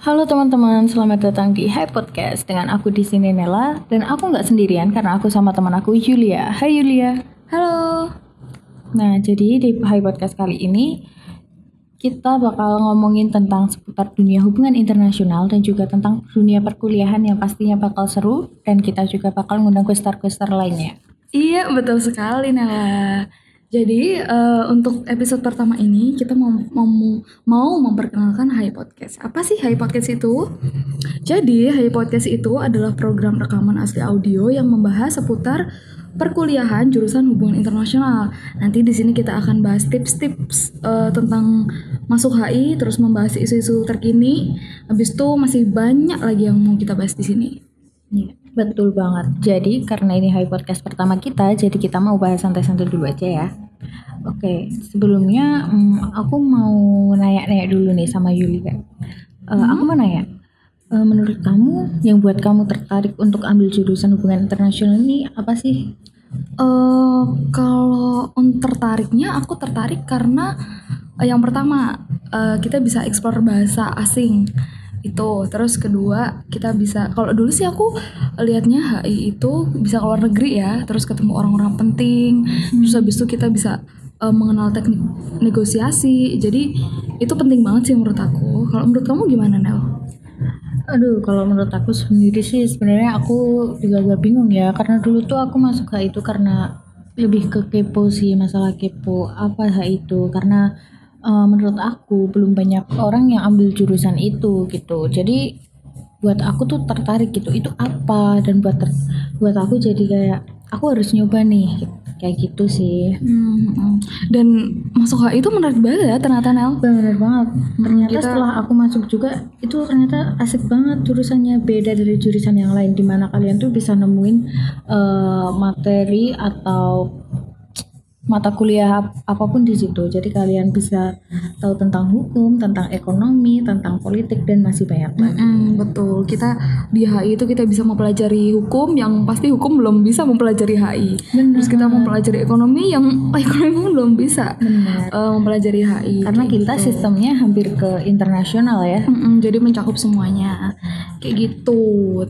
Halo teman-teman, selamat datang di Hai Podcast dengan aku di sini Nela dan aku nggak sendirian karena aku sama teman aku Julia. Hai Julia. Halo. Nah, jadi di Hai Podcast kali ini kita bakal ngomongin tentang seputar dunia hubungan internasional dan juga tentang dunia perkuliahan yang pastinya bakal seru dan kita juga bakal ngundang questar-questar lainnya. Iya, betul sekali Nela. Jadi uh, untuk episode pertama ini kita mau, mau mau memperkenalkan Hai Podcast. Apa sih Hai Podcast itu? Jadi Hai Podcast itu adalah program rekaman asli audio yang membahas seputar perkuliahan jurusan hubungan internasional. Nanti di sini kita akan bahas tips-tips uh, tentang masuk HI, terus membahas isu-isu terkini. Habis itu masih banyak lagi yang mau kita bahas di sini. Iya. Betul banget. Jadi karena ini high podcast pertama kita, jadi kita mau bahas santai-santai dulu aja ya. Oke, sebelumnya um, aku mau nanya-nanya dulu nih sama Yulia. Uh, hmm? Aku mau nanya, uh, menurut kamu yang buat kamu tertarik untuk ambil jurusan hubungan internasional ini apa sih? Uh, kalau tertariknya, aku tertarik karena uh, yang pertama uh, kita bisa eksplor bahasa asing itu terus kedua kita bisa kalau dulu sih aku lihatnya HI itu bisa keluar negeri ya terus ketemu orang-orang penting hmm. terus habis itu kita bisa uh, mengenal teknik negosiasi jadi itu penting banget sih menurut aku kalau menurut kamu gimana Nel? Aduh, kalau menurut aku sendiri sih sebenarnya aku juga agak bingung ya karena dulu tuh aku masuk HI itu karena lebih ke kepo sih masalah kepo apa HI itu karena uh, menurut aku belum banyak orang yang ambil jurusan itu gitu. Jadi buat aku tuh tertarik gitu. Itu apa? Dan buat ter, buat aku jadi kayak aku harus nyoba nih kayak gitu sih. Hmm, hmm. dan masuk HI itu menarik banget ya ternyata Nel. Benar banget. Ternyata Kita... setelah aku masuk juga itu ternyata asik banget jurusannya. Beda dari jurusan yang lain di mana kalian tuh bisa nemuin uh, materi atau mata kuliah apa pun di situ. Jadi kalian bisa tahu tentang hukum, tentang ekonomi, tentang politik dan masih banyak lagi. Mm -hmm, betul. Kita di HI itu kita bisa mempelajari hukum yang pasti hukum belum bisa mempelajari HI. Benar. Terus kita mempelajari ekonomi yang ekonomi pun belum bisa Uh, mempelajari HI. Karena kita gitu. sistemnya hampir ke internasional ya. Mm -hmm, jadi mencakup semuanya. Kayak gitu.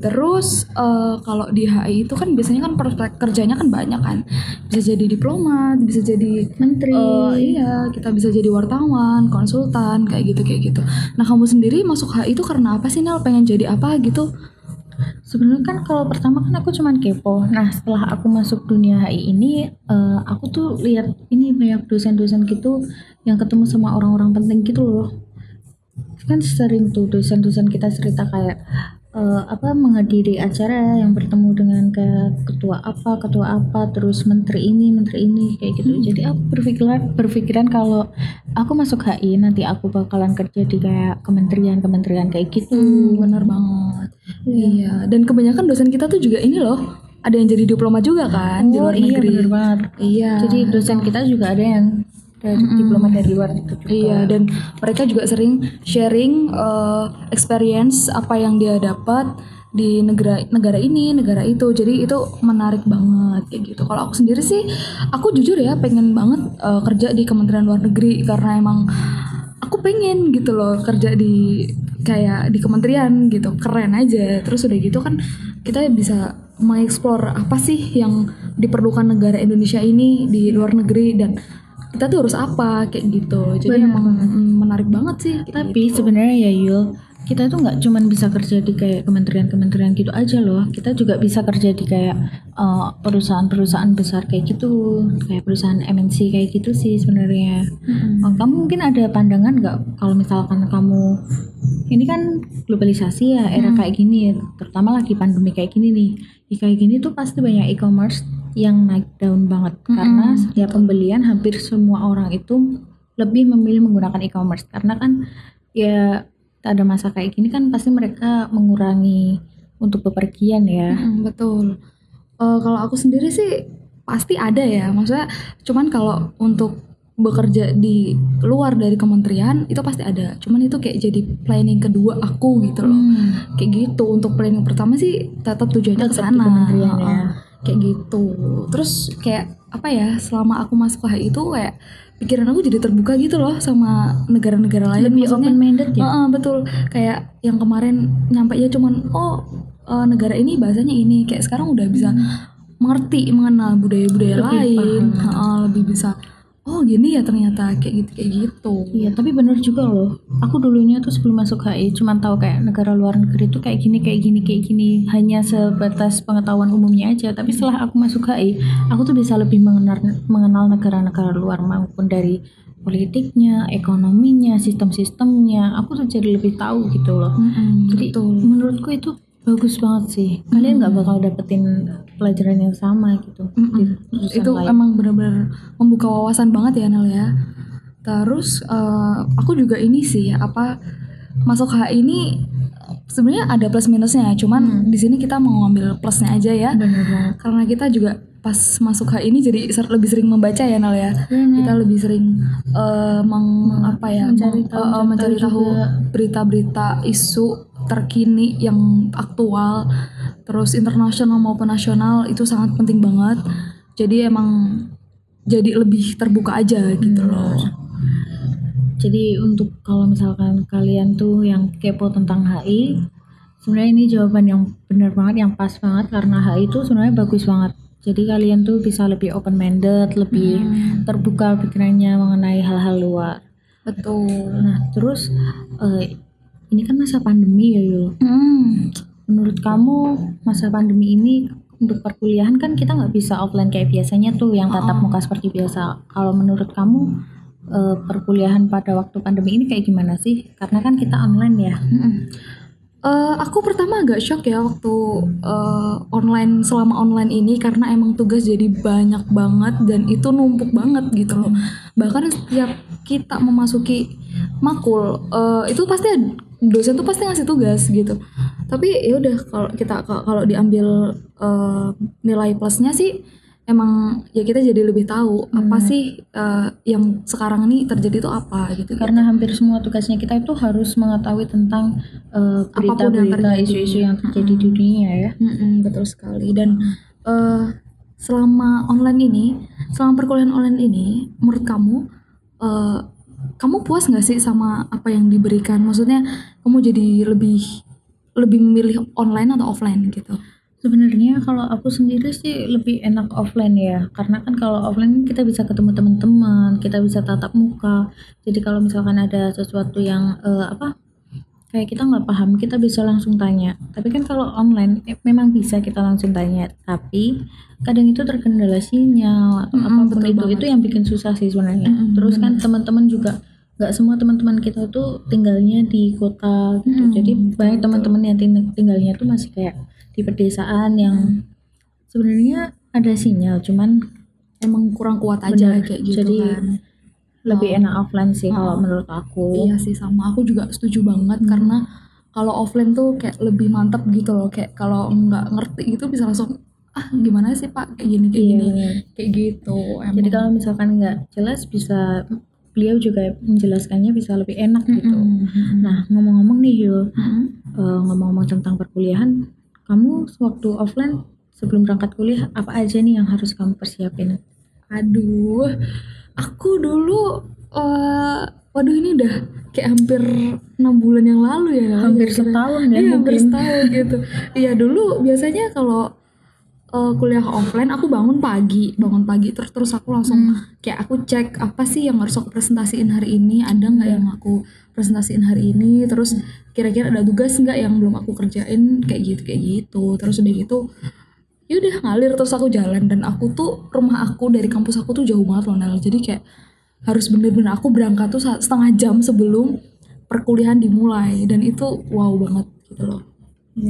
Terus uh, kalau di HI itu kan biasanya kan prospek kerjanya kan banyak kan. Bisa jadi diplomat, bisa jadi menteri. uh, iya kita bisa jadi wartawan konsultan kayak gitu kayak gitu. Nah kamu sendiri masuk HI itu karena apa sih Nel? Pengen jadi apa gitu? Sebenarnya kan kalau pertama kan aku cuman kepo. Nah setelah aku masuk dunia HI ini uh, aku tuh lihat ini banyak dosen-dosen gitu yang ketemu sama orang-orang penting gitu loh kan sering tuh dosen-dosen kita cerita kayak uh, apa menghadiri acara yang bertemu dengan ke ketua apa ketua apa terus menteri ini menteri ini kayak gitu. Hmm. jadi aku berpikiran berpikiran kalau aku masuk HI nanti aku bakalan kerja di kayak kementerian kementerian kayak gitu. Hmm, benar banget. Iya. iya. Dan kebanyakan dosen kita tuh juga ini loh ada yang jadi diplomat juga kan oh, di luar iya, negeri. bener banget. Iya. Jadi dosen kita juga ada yang dari mm -hmm. diplomat dari luar itu juga. Iya, dan mereka juga sering sharing uh, experience apa yang dia dapat di negara negara ini, negara itu. Jadi itu menarik banget kayak gitu. Kalau aku sendiri sih, aku jujur ya pengen banget uh, kerja di Kementerian Luar Negeri karena emang aku pengen gitu loh kerja di kayak di kementerian gitu. Keren aja. Terus udah gitu kan kita bisa mengeksplor apa sih yang diperlukan negara Indonesia ini di luar negeri dan kita tuh harus apa kayak gitu jadi Bener. emang menarik banget sih tapi gitu. sebenarnya ya Yul kita tuh nggak cuman bisa kerja di kayak kementerian-kementerian gitu aja loh kita juga bisa kerja di kayak uh, perusahaan-perusahaan besar kayak gitu kayak perusahaan MNC kayak gitu sih sebenarnya hmm. oh, kamu mungkin ada pandangan nggak kalau misalkan kamu ini kan globalisasi ya era hmm. kayak gini terutama lagi pandemi kayak gini nih kayak gini tuh pasti banyak e-commerce yang naik daun banget mm -hmm. karena setiap pembelian hampir semua orang itu lebih memilih menggunakan e-commerce karena kan ya ada masa kayak gini kan pasti mereka mengurangi untuk bepergian ya. Hmm, betul. Uh, kalau aku sendiri sih pasti ada ya. Maksudnya cuman kalau untuk bekerja di luar dari kementerian itu pasti ada. Cuman itu kayak jadi planning kedua aku gitu loh. Hmm. Kayak gitu. Untuk planning pertama sih tetap tujuannya ke sana. ya kayak gitu. Terus kayak apa ya selama aku masuk HI itu kayak pikiran aku jadi terbuka gitu loh sama negara-negara lain. Lebih Maksudnya- open minded ya? Heeh, betul. Kayak yang kemarin nyampe ya cuman oh eh, negara ini bahasanya ini. Kayak sekarang udah bisa mengerti mengenal budaya-budaya lain. paham. Heeh, lebih bisa oh gini ya ternyata kayak gitu kayak gitu Iya, tapi bener juga loh. Aku dulunya tuh sebelum masuk HI cuman tahu kayak negara luar negeri tuh kayak gini, kayak gini, kayak gini. Hanya sebatas pengetahuan umumnya aja. Tapi setelah aku masuk HI, aku tuh bisa lebih mengenal mengenal negara-negara luar maupun dari politiknya, ekonominya, sistem-sistemnya. Aku tuh jadi lebih tahu gitu loh. Mm-mm, Jadi betul. menurutku itu bagus banget sih. Kalian nggak bakal dapetin pelajaran yang sama gitu. Mm-mm. jurusan itu lain. emang benar-benar membuka wawasan banget ya Nel ya terus eh, aku juga ini sih apa masuk HI ini sebenarnya ada plus minusnya cuman di sini kita mau ngambil plusnya aja ya bener banget. karena kita juga pas masuk HI ini jadi ser- lebih sering membaca ya Nel ya kita lebih sering eh, meng, apa ya mencari meng- tahu, eh, mencari tahu berita-berita isu terkini yang aktual terus internasional maupun nasional itu sangat penting banget. Jadi emang jadi lebih terbuka aja gitu loh. Jadi untuk kalau misalkan kalian tuh yang kepo tentang HI, sebenarnya ini jawaban yang benar banget, yang pas banget karena HI itu sebenarnya bagus banget. Jadi kalian tuh bisa lebih open minded, lebih terbuka pikirannya mengenai hal-hal luar. betul. Nah terus eh, ini kan masa pandemi ya Yul. Hmm, Menurut kamu masa pandemi ini untuk perkuliahan kan kita nggak bisa offline kayak biasanya tuh yang tatap muka seperti biasa. Kalau menurut kamu eh, perkuliahan pada waktu pandemi ini kayak gimana sih? Karena kan kita online ya. mm-mm. Eh, aku pertama agak shock ya waktu eh, online selama online ini karena emang tugas jadi banyak banget dan itu numpuk banget gitu loh. Bahkan setiap kita memasuki makul eh, itu pasti dosen tuh pasti ngasih tugas gitu. Tapi ya udah kalau kita ka- kalau diambil eh, nilai plusnya sih emang ya kita jadi lebih tahu apa sih eh, yang sekarang ini terjadi itu apa gitu. Karena hampir semua tugasnya kita itu harus mengetahui tentang eh, yang berita-berita, isu-isu yang terjadi di dunia ya. Mm-mm, betul sekali dan eh, selama online ini, selama perkuliahan online ini, menurut kamu, eh, kamu puas nggak sih sama apa yang diberikan? Maksudnya kamu jadi lebih lebih memilih online atau offline gitu? Sebenarnya kalau aku sendiri sih lebih enak offline ya, karena kan kalau offline kita bisa ketemu teman-teman, kita bisa tatap muka. Jadi kalau misalkan ada sesuatu yang eh, apa kayak kita nggak paham, kita bisa langsung tanya. Tapi kan kalau online eh, memang bisa kita langsung tanya, tapi kadang itu terkendala sinyal atau Mm-mm, apa pun betul itu, banget. itu yang bikin susah sih sebenarnya. Mm-mm, Terus kan teman-teman juga nggak semua teman-teman kita tuh tinggalnya di kota gitu. Mm, Jadi betul, banyak teman-teman yang ting- tinggalnya tuh masih kayak di pedesaan yang sebenarnya ada sinyal cuman Emang kurang kuat aja Bener, kayak gitu jadi kan? lebih enak offline sih Oh. kalau menurut aku. Iya sih sama. Aku juga setuju banget karena kalau offline tuh kayak lebih mantap gitu loh. Kayak kalau nggak ngerti itu bisa langsung ah gimana sih pak? Kayak gini kayak Iya, gini. kayak gitu emang. jadi kalau misalkan nggak jelas bisa beliau juga menjelaskannya bisa lebih enak gitu Mm-mm, mm-mm. nah ngomong-ngomong nih Yul Mm-mm. eh, ngomong-ngomong tentang perkuliahan kamu sewaktu offline sebelum berangkat kuliah apa aja nih yang harus kamu persiapin aduh aku dulu eh waduh ini udah kayak hampir enam bulan yang lalu ya hampir kira-kira. setahun ya Iya, hampir setahun gitu. Iya dulu biasanya kalau eh, kuliah offline aku bangun pagi, bangun pagi terus terus aku langsung kayak aku cek apa sih yang harus aku presentasiin hari ini, ada nggak yang aku presentasiin hari ini, terus kira-kira ada tugas nggak yang belum aku kerjain kayak gitu kayak gitu. Terus udah gitu ya udah ngalir terus aku jalan dan aku tuh rumah aku dari kampus aku tuh jauh banget loh Nel. Jadi kayak harus bener-bener aku berangkat tuh setengah jam sebelum perkuliahan dimulai dan itu wow banget gitu loh.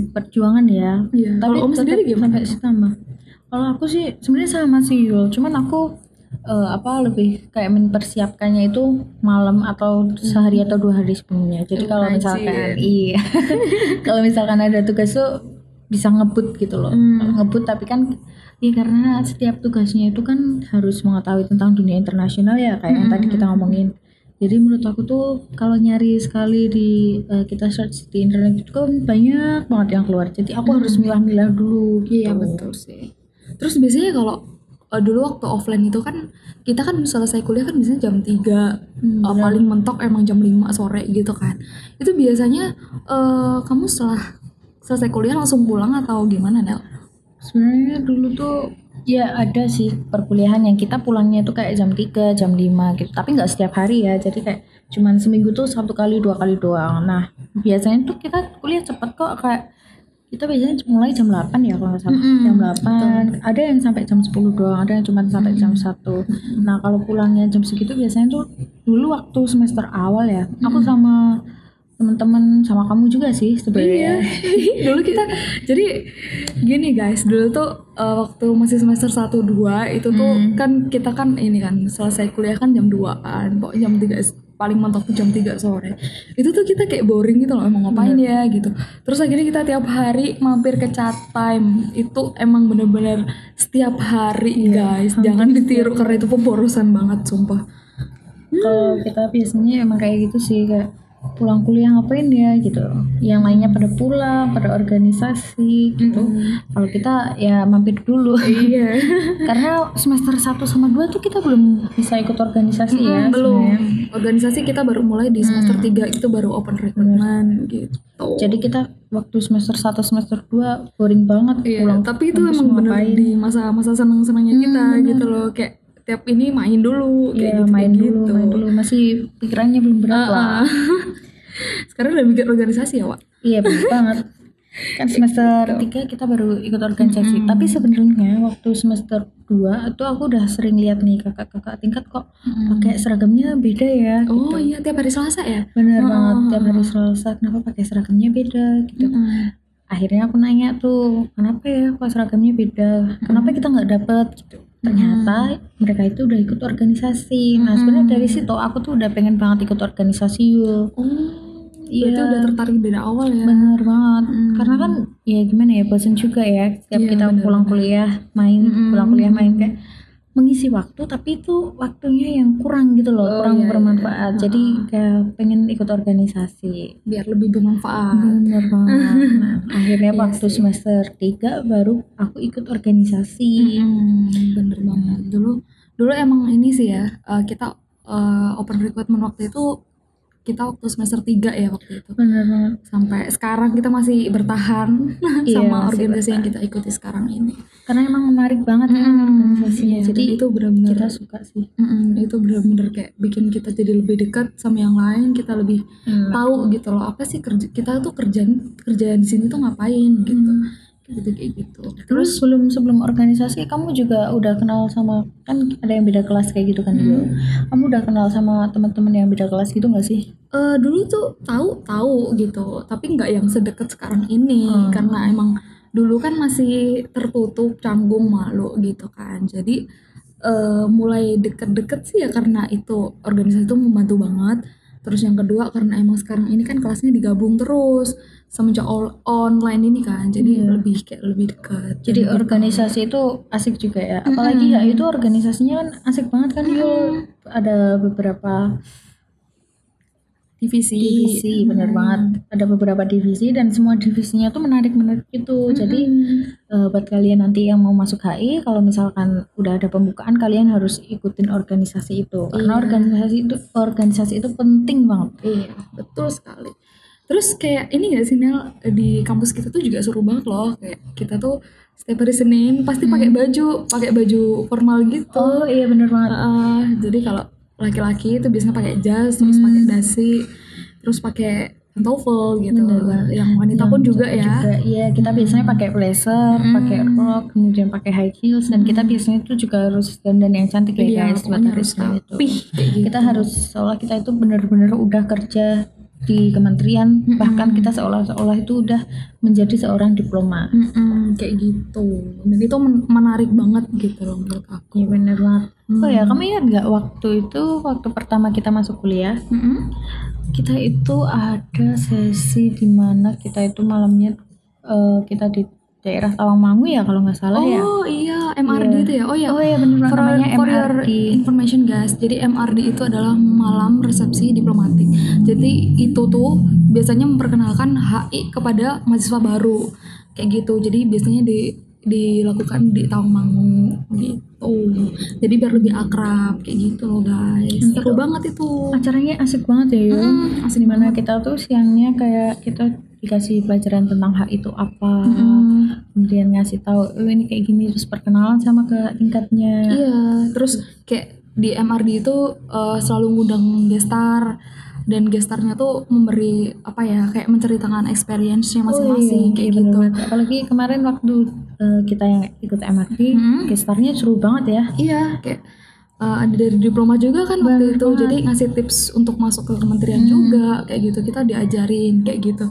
Perjuangan ya Iya. tapi Kalau om sendiri gimana? sampai sama kalau aku sih sebenarnya sama sih Yul cuman aku eh, apa lebih kayak mempersiapkannya itu malam atau sehari atau dua hari sebelumnya jadi kalau Rajin. misalkan iya kalau misalkan ada tugas tuh bisa ngebut gitu loh Hmm. ngebut tapi kan ya karena setiap tugasnya itu kan harus mengetahui tentang dunia internasional ya kayak yang tadi kita ngomongin jadi menurut aku tuh kalau nyari sekali di eh, kita search di internet itu kan banyak banget yang keluar jadi aku harus milah-milah dulu gitu. Iya betul sih. terus biasanya kalau eh, dulu waktu offline itu kan kita kan selesai kuliah kan biasanya jam 3 Hmm, Eh, paling mentok emang jam 5 sore gitu kan itu biasanya eh, kamu setelah selesai kuliah langsung pulang atau gimana Nel? Sebenarnya dulu tuh ya ada sih perkuliahan yang kita pulangnya tuh kayak jam 3, jam 5 gitu. Tapi nggak setiap hari ya. Jadi kayak cuman seminggu tuh satu kali dua kali doang. Nah, biasanya tuh kita kuliah cepet kok kayak kita biasanya mulai jam 8 ya kalau nggak salah. Mm-mm, jam 8. Ada yang sampai jam 10 doang, ada yang cuma sampai jam 1. Nah, kalau pulangnya jam segitu biasanya tuh dulu waktu semester awal ya. Aku sama teman-teman sama kamu juga sih sebenarnya. dulu kita jadi gini guys dulu tuh eh, waktu masih semester 1 2 itu tuh kan kita kan ini kan selesai kuliah kan jam 2an pokoknya jam 3 paling mentok jam 3 sore. Itu tuh kita kayak boring gitu loh emang ngapain ya gitu. Terus akhirnya kita tiap hari mampir ke chat time. Itu emang bener-bener setiap hari guys. jangan ditiru karena itu pemborosan banget sumpah. Kalau kita biasanya emang kayak gitu sih kayak pulang kuliah ngapain ya gitu. Yang lainnya pada pulang pada organisasi gitu. Kalau kita ya mampir dulu. Iya. Karena semester 1 sama 2 tuh kita belum bisa ikut organisasi ya belum. sebenarnya. organisasi kita baru mulai di semester 3 itu baru open recruitment gitu. Jadi kita waktu semester 1 semester 2 boring banget Iya, pulang tapi itu emang bener ngapain. di masa-masa seneng-senengnya kita gitu loh kayak tiap ini main dulu kayak gitu main kayak dulu gitu. main dulu masih pikirannya belum berat lah sekarang udah mikir organisasi ya Wak Iya bener banget. Kan semester 3 kita baru ikut organisasi. Tapi sebenarnya waktu semester 2 itu aku udah sering lihat nih kakak-kakak tingkat kok pakai seragamnya beda ya. oh gitu. iya tiap hari Selasa ya Bener Oh, banget tiap hari Selasa kenapa pakai seragamnya beda gitu. Akhirnya aku nanya tuh kenapa ya kok seragamnya beda? Kenapa kita nggak dapet gitu? Ternyata mereka itu udah ikut organisasi. Nah sebenarnya dari situ aku tuh udah pengen banget ikut organisasi yuk. oh Iya. berarti udah tertarik dari awal ya Bener banget. Karena kan ya gimana ya bosen juga ya setiap Iya, kita bener, pulang kuliah main, Mm-mm. pulang kuliah main kayak mengisi waktu tapi itu waktunya yang kurang gitu loh, Oh, kurang iya, iya. bermanfaat. Jadi kayak pengen ikut organisasi. biar lebih bermanfaat Bener banget. Nah, akhirnya Iya waktu sih. semester 3 baru aku ikut organisasi. Mm-mm, bener banget dulu dulu emang ini sih ya eh, kita eh, open recruitment waktu itu kita waktu semester 3 ya waktu itu Bener banget. sampai sekarang kita masih bertahan Iya, sama organisasi yang bertahan. kita ikuti sekarang ini. Karena emang menarik banget kan Mm-mm, organisasinya. Jadi itu benar-benar kita suka sih. Mm-mm, itu benar-benar kayak bikin kita jadi lebih dekat sama yang lain, kita lebih Hmm. tahu gitu loh apa sih kerja kita tuh kerjaan kerjaan di sini tuh ngapain gitu. Kayak gitu kayak gitu. Terus sebelum sebelum organisasi kamu juga udah kenal sama kan ada yang beda kelas kayak gitu kan dulu. Kamu udah kenal sama teman-teman yang beda kelas gitu nggak sih? Eh, dulu tuh tahu tahu gitu, tapi nggak yang sedekat sekarang ini Hmm. karena emang dulu kan masih tertutup, canggung, malu gitu kan. Jadi eh, mulai deket-deket sih ya karena itu organisasi itu membantu banget. Terus yang kedua karena emang sekarang ini kan kelasnya digabung terus semenjak all- online ini kan, jadi Iya. lebih kayak lebih dekat. Jadi organisasi itu asik juga ya. Apalagi ya itu organisasinya kan asik banget kan Yul. Ada beberapa divisi. divisi, bener banget. Ada beberapa divisi dan semua divisinya tuh menarik-menarik gitu. Jadi eh, buat kalian nanti yang mau masuk HI, kalau misalkan udah ada pembukaan, kalian harus ikutin organisasi itu. Karena Iya. organisasi itu organisasi itu penting banget. Iya, betul sekali. Terus kayak ini gak sih Nel di kampus kita tuh juga seru banget loh. Kayak kita tuh setiap hari Senin pasti pakai baju, pakai baju formal gitu. Oh iya bener banget. Heeh, jadi kalau laki-laki itu biasanya pakai jas, terus pakai dasi, terus pakai pantofel gitu. Bener. Yang wanita pun juga ya. Juga, iya kita biasanya pakai blazer, pakai rok, kemudian pakai high heels dan kita biasanya tuh juga harus dandan yang cantik ya Iya, guys buat harus itu. kayak gitu. Kita harus seolah kita itu benar-benar udah kerja di kementerian, bahkan kita seolah-olah itu udah menjadi seorang diploma. Mm-mm, kayak gitu. Dan itu men- menarik banget gitu loh menurut aku. Iya bener banget. Hmm. Oh ya, kamu ingat nggak waktu itu waktu pertama kita masuk kuliah, Mm-mm. kita itu ada sesi di mana kita itu malamnya eh, kita di daerah Tawangmangu ya kalau nggak salah ya. Oh iya, MRD itu ya. Oh iya. Oh iya banget For, namanya for your MRD. information guys, jadi MRD itu adalah malam resepsi diplomatik. Jadi itu tuh biasanya memperkenalkan HI kepada mahasiswa baru, kayak gitu. Jadi biasanya di dilakukan di Tawangmangu gitu jadi biar lebih akrab kayak gitu loh guys Hmm, seru banget itu acaranya asik banget ya Yul Mm, asik di mana banget. kita tuh siangnya kayak kita dikasih pelajaran tentang hak itu apa Mm, kemudian ngasih tahu oh ini kayak gini terus perkenalan sama ke tingkatnya iya terus kayak di MRD itu eh, selalu ngundang gestar dan gestarnya tuh memberi apa ya kayak menceritakan experience-nya masing-masing Oh, iya, kayak iya, bener gitu banget. apalagi kemarin waktu uh, kita yang ikut MRT Hmm. gestarnya seru banget ya Iya, kayak uh, ada dari diploma juga kan waktu Bener itu. banget. Jadi ngasih tips untuk masuk ke kementerian Hmm. juga kayak gitu. Kita diajarin kayak gitu.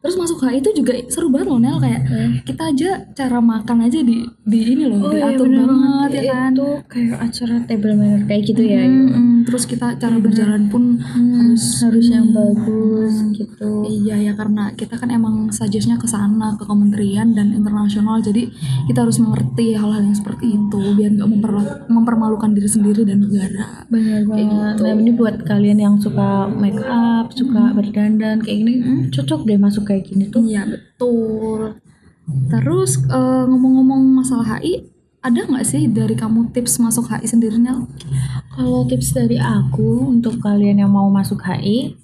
Terus masuk HI itu juga seru banget loh Nel kayak kita aja cara makan aja di di ini loh Oh iya diatur bener banget ya kan. itu kayak acara table manner kayak gitu ya Mm, Yul. mm. Terus kita cara berjalan pun Hmm, harus harus yang bagus gitu Iya ya karena kita kan emang suggestnya ke sana ke kementerian dan internasional jadi kita harus mengerti hal-hal yang seperti itu biar nggak mempermalukan diri sendiri dan negara. benar banget gitu. nah ini buat kalian yang suka make up suka berdandan kayak gini hmm, cocok deh masuk kayak gini tuh Iya betul. Terus eh, ngomong-ngomong masalah HI, ada nggak sih dari kamu tips masuk HI sendiri Nel? Kalau tips dari aku untuk kalian yang mau masuk HI,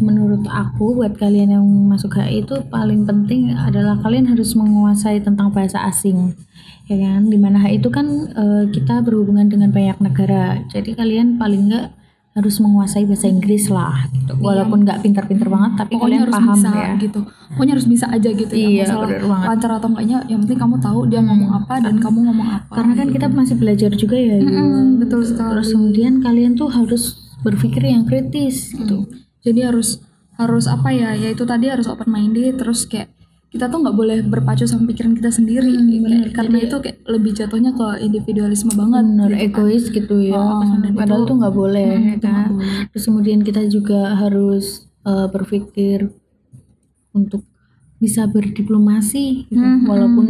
menurut aku buat kalian yang masuk HI itu paling penting adalah kalian harus menguasai tentang bahasa asing. Ya kan? Di mana HI itu kan eh, kita berhubungan dengan banyak negara. Jadi kalian paling enggak harus menguasai bahasa Inggris lah gitu. Walaupun nggak pintar-pintar banget tapi Iya. Pokoknya kalian harus paham bisa ya. gitu. Pokoknya harus bisa aja gitu ya. Iya, Masalah bener banget. lancar atau enggaknya, yang penting kamu tahu dia ngomong apa dan kamu ngomong apa. Karena kan kita masih belajar juga ya. Yul. Mm-mm, betul sekali. Terus kemudian kalian tuh harus berpikir yang kritis gitu. Jadi harus harus apa ya? Ya itu tadi harus open minded. Terus kayak kita tuh nggak boleh berpacu sama pikiran kita sendiri. Hmm, bener. Karena itu kayak lebih jatuhnya ke individualisme banget. bener gitu kan. egois gitu ya Oh, padahal itu- tuh nggak boleh Hmm, itu nggak kan boleh. terus kemudian kita juga harus eh, berpikir untuk bisa berdiplomasi gitu. Hmm, walaupun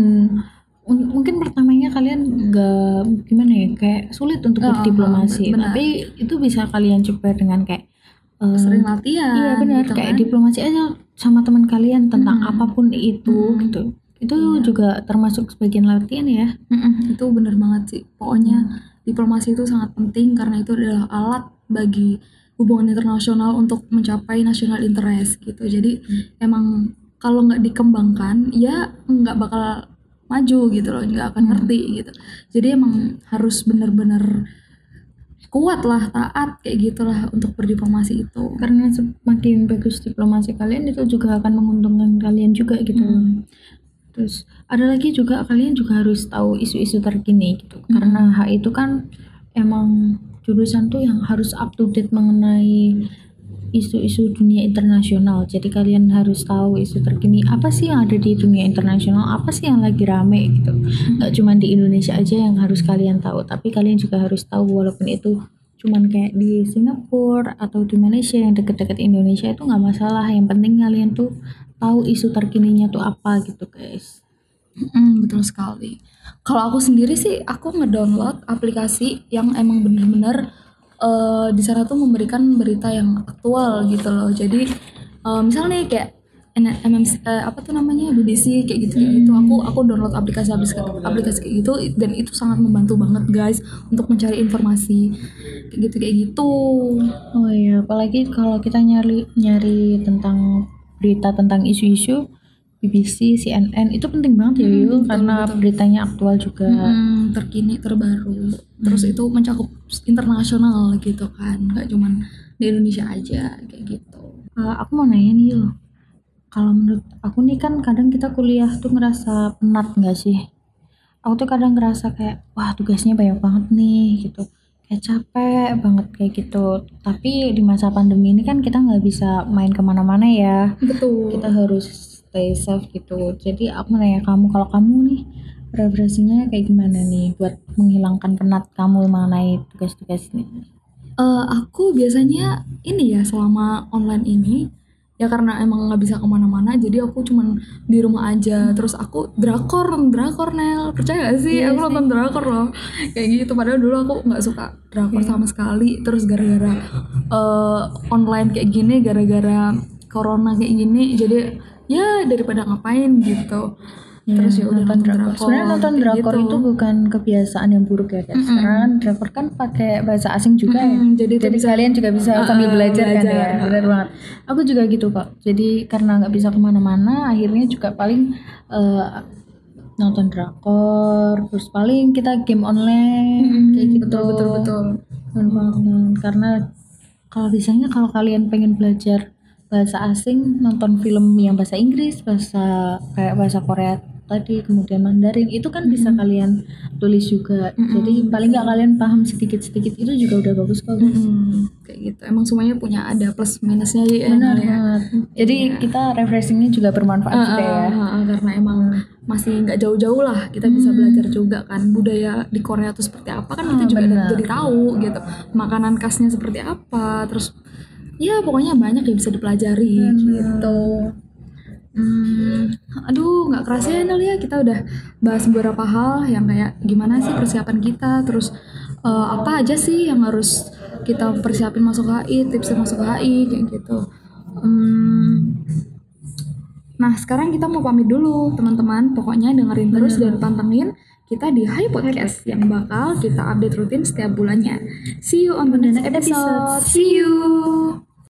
un- mungkin pertamanya kalian nggak gimana ya kayak sulit untuk Oh, berdiplomasi benar. tapi itu bisa kalian coba dengan kayak Sering latihan. iya benar gitu kayak kan. diplomasi aja sama teman kalian tentang Hmm. apa pun itu Hmm. gitu itu Iya. juga termasuk sebagian latihan ya Mm-mm, itu bener banget sih. Pokoknya diplomasi itu sangat penting karena itu adalah alat bagi hubungan internasional untuk mencapai national interest gitu. Jadi emang kalau nggak dikembangkan ya nggak bakal maju gitu loh, nggak akan Hmm. ngerti gitu. Jadi emang harus bener-bener kuat lah, taat kayak gitulah untuk berdiplomasi itu. karena semakin bagus diplomasi kalian itu juga akan menguntungkan kalian juga gitu Hmm. terus ada lagi juga kalian juga harus tahu isu-isu terkini gitu karena hak itu kan emang jurusan tuh yang harus up to date mengenai isu-isu dunia internasional. Jadi kalian harus tahu isu terkini. Apa sih yang ada di dunia internasional? Apa sih yang lagi rame gitu? Nggak cuma di Indonesia aja yang harus kalian tahu. Tapi kalian juga harus tahu walaupun itu cuman kayak di Singapura atau di Malaysia yang deket-deket Indonesia itu nggak masalah. Yang penting kalian tuh tahu isu terkininya tuh apa gitu guys. Mm, betul sekali. Kalau aku sendiri sih, aku ngedownload aplikasi yang emang bener-bener eh, di sana tuh memberikan berita yang aktual gitu loh. Jadi eh, misalnya kayak MMC, eh, apa tuh namanya BBC kayak gitu gitu. Aku aku download aplikasi aplikasi aplikasi kayak gitu dan itu sangat membantu banget guys untuk mencari informasi kayak gitu kayak gitu. oh iya apalagi kalau kita nyari nyari tentang berita tentang isu-isu BBC, CNN itu penting banget ya Hmm, Yul betul, karena betul. beritanya aktual juga. Mm, terkini terbaru. Terus itu mencakup internasional gitu kan nggak cuman di Indonesia aja kayak gitu. Eh, aku mau nanya nih Yul kalau menurut aku nih kan kadang kita kuliah tuh ngerasa penat nggak sih? Aku tuh kadang ngerasa kayak wah tugasnya banyak banget nih gitu. Kayak capek banget kayak gitu. Tapi di masa pandemi ini kan kita nggak bisa main ke mana-mana ya. Betul. Kita harus stay safe gitu. Jadi aku nanya kamu kalau kamu nih preferensinya kayak gimana nih buat menghilangkan penat kamu mengenai tugas-tugas ini? Eh, aku biasanya ini ya selama online ini ya karena emang nggak bisa ke mana-mana jadi aku cuman di rumah aja. Terus aku drakor drakor Nel. Percaya gak sih? Iya aku nonton drakor loh. Kayak gitu. Padahal dulu aku nggak suka drakor Iya. sama sekali. Terus gara-gara eh, online kayak gini gara-gara corona kayak gini jadi ya daripada ngapain gitu terus ya udah nonton drakor. Sebenarnya nonton drakor gitu. itu bukan kebiasaan yang buruk ya guys. Karena drakor kan pakai bahasa asing juga ya. Mm-mm, jadi Jadi, bisa- kalian juga bisa sambil Ah, belajar, kan belajar. ya. Benar banget. Aku juga gitu kok. Jadi karena nggak bisa ke mana-mana, akhirnya juga paling eh, nonton drakor. Terus paling kita game online kayak gitu. betul betul betul Bener banget. Karena kalau biasanya kalau kalian pengen belajar bahasa asing, nonton film yang bahasa Inggris, bahasa kayak bahasa Korea tadi, kemudian Mandarin, itu kan bisa kalian tulis juga. Jadi paling nggak kalian paham sedikit-sedikit itu juga udah bagus kok. guys. Hmm, kayak gitu emang semuanya punya ada plus minusnya ya Benar ya. Jadi kita refreshingnya juga bermanfaat juga ya. Ah, ah, ah, karena emang masih nggak jauh-jauh lah kita bisa belajar juga kan budaya di Korea itu seperti apa kan kita juga benar. jadi tahu gitu makanan khasnya seperti apa terus ya pokoknya banyak yang bisa dipelajari gitu Hmm, aduh nggak kerasa ya Nel ya kita udah bahas beberapa hal yang kayak gimana sih persiapan kita terus eh, apa aja sih yang harus kita persiapin masuk HI tipsnya masuk HI kayak gitu Hmm, Nah, sekarang kita mau pamit dulu, teman-teman. Pokoknya dengerin terus dan pantengin kita di Hai Podcast yang bakal kita update rutin setiap bulannya. See you on the next episode. See you.